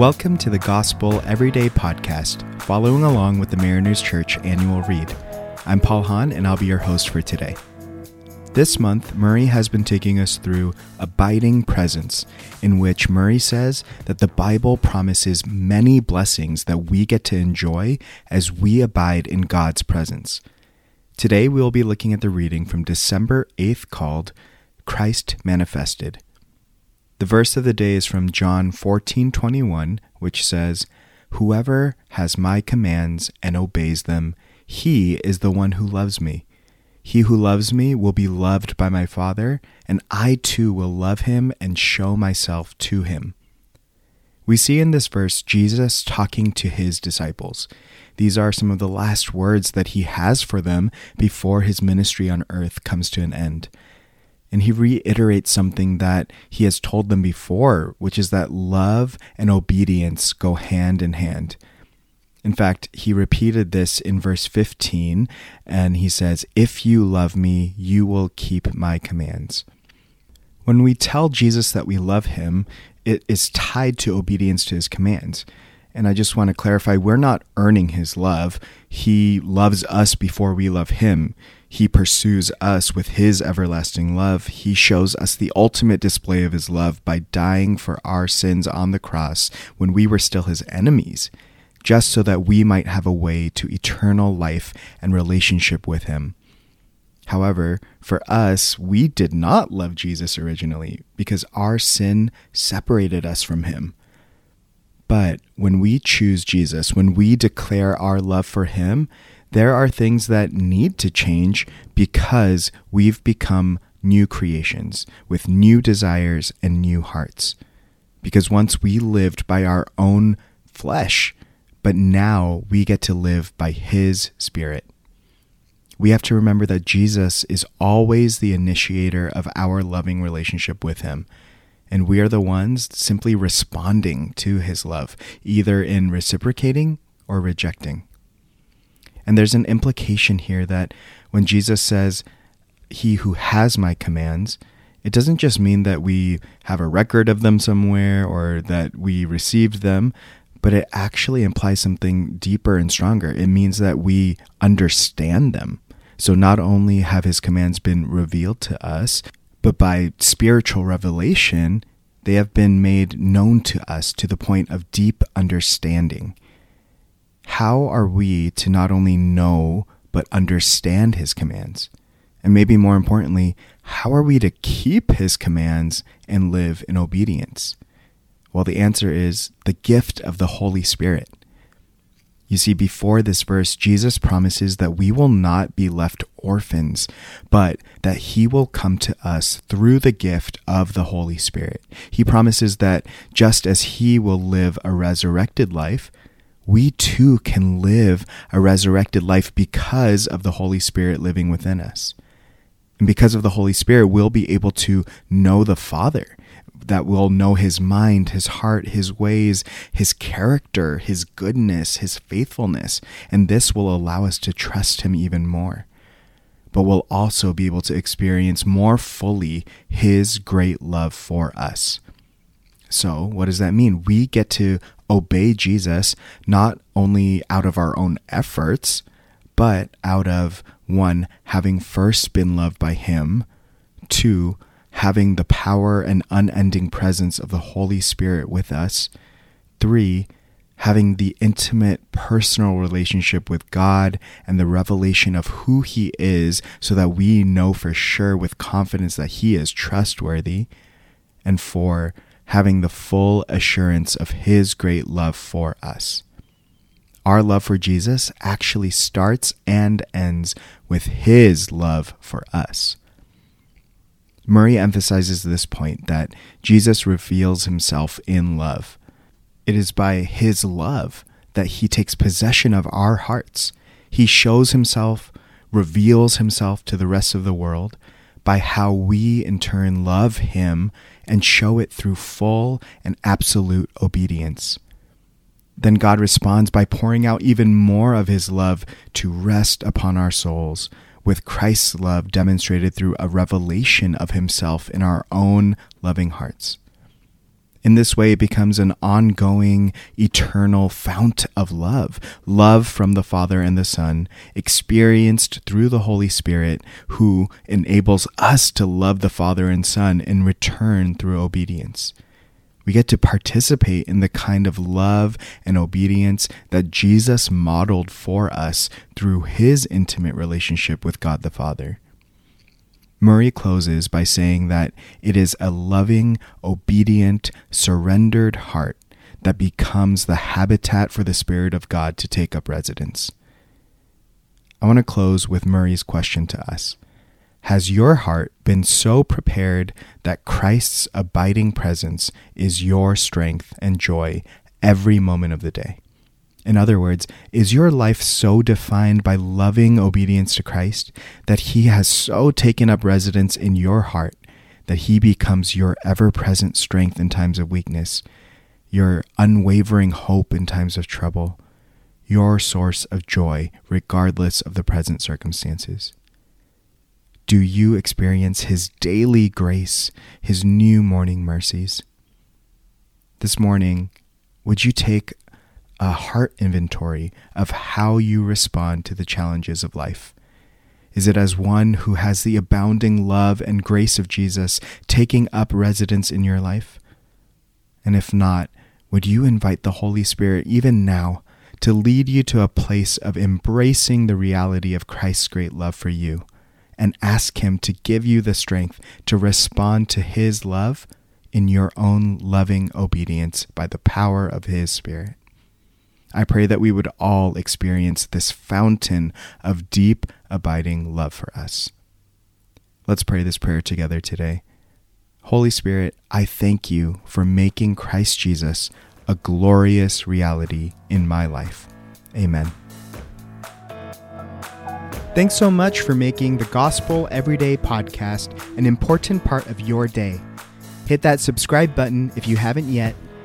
Welcome to the Gospel Everyday Podcast, following along with the Mariners Church annual read. I'm Paul Hahn, and I'll be your host for today. This month, Murray has been taking us through Abiding Presence, in which Murray says that the Bible promises many blessings that we get to enjoy as we abide in God's presence. Today, we will be looking at the reading from December 8th called Christ Manifested. The verse of the day is from John 14:21, which says, "Whoever has my commands and obeys them, he is the one who loves me. He who loves me will be loved by my Father, and I too will love him and show myself to him." We see in this verse Jesus talking to his disciples. These are some of the last words that he has for them before his ministry on earth comes to an end. And he reiterates something that he has told them before, which is that love and obedience go hand in hand. In fact, he repeated this in verse 15, and he says, If you love me, you will keep my commands. When we tell Jesus that we love him, it is tied to obedience to his commands. And I just want to clarify we're not earning his love. He loves us before we love him. He pursues us with his everlasting love. He shows us the ultimate display of his love by dying for our sins on the cross when we were still his enemies, just so that we might have a way to eternal life and relationship with him. However, for us, we did not love Jesus originally because our sin separated us from him. But when we choose Jesus, when we declare our love for him, there are things that need to change because we've become new creations with new desires and new hearts. Because once we lived by our own flesh, but now we get to live by His Spirit. We have to remember that Jesus is always the initiator of our loving relationship with Him. And we are the ones simply responding to His love, either in reciprocating or rejecting. And there's an implication here that when Jesus says, He who has my commands, it doesn't just mean that we have a record of them somewhere or that we received them, but it actually implies something deeper and stronger. It means that we understand them. So not only have his commands been revealed to us, but by spiritual revelation, they have been made known to us to the point of deep understanding how are we to not only know but understand his commands? And maybe more importantly, how are we to keep his commands and live in obedience? Well, the answer is the gift of the Holy Spirit. You see, before this verse, Jesus promises that we will not be left orphans, but that He will come to us through the gift of the Holy Spirit. He promises that just as He will live a resurrected life, we too can live a resurrected life because of the Holy Spirit living within us. And because of the Holy Spirit, we'll be able to know the Father, that we'll know His mind, His heart, His ways, His character, His goodness, His faithfulness. And this will allow us to trust Him even more. But we'll also be able to experience more fully His great love for us. So, what does that mean? We get to obey Jesus not only out of our own efforts, but out of one, having first been loved by Him, two, having the power and unending presence of the Holy Spirit with us, three, having the intimate personal relationship with God and the revelation of who He is so that we know for sure with confidence that He is trustworthy, and four, having the full assurance of His great love for us. Our love for Jesus actually starts and ends with His love for us. Murray emphasizes this point that Jesus reveals himself in love. It is by his love that he takes possession of our hearts. He shows himself, reveals himself to the rest of the world by how we in turn love him and show it through full and absolute obedience. Then God responds by pouring out even more of his love to rest upon our souls, with Christ's love demonstrated through a revelation of himself in our own loving hearts. In this way, it becomes an ongoing, eternal fount of love, love from the Father and the Son, experienced through the Holy Spirit, who enables us to love the Father and Son in return through obedience. We get to participate in the kind of love and obedience that Jesus modeled for us through his intimate relationship with God the Father. Murray closes by saying that it is a loving, obedient, surrendered heart that becomes the habitat for the Spirit of God to take up residence. I want to close with Murray's question to us Has your heart been so prepared that Christ's abiding presence is your strength and joy every moment of the day? In other words, is your life so defined by loving obedience to Christ that He has so taken up residence in your heart that He becomes your ever present strength in times of weakness, your unwavering hope in times of trouble, your source of joy regardless of the present circumstances? Do you experience His daily grace, His new morning mercies? This morning, would you take a heart inventory of how you respond to the challenges of life? Is it as one who has the abounding love and grace of Jesus taking up residence in your life? And if not, would you invite the Holy Spirit even now to lead you to a place of embracing the reality of Christ's great love for you and ask Him to give you the strength to respond to His love in your own loving obedience by the power of His Spirit? I pray that we would all experience this fountain of deep, abiding love for us. Let's pray this prayer together today. Holy Spirit, I thank you for making Christ Jesus a glorious reality in my life. Amen. Thanks so much for making the Gospel Everyday podcast an important part of your day. Hit that subscribe button if you haven't yet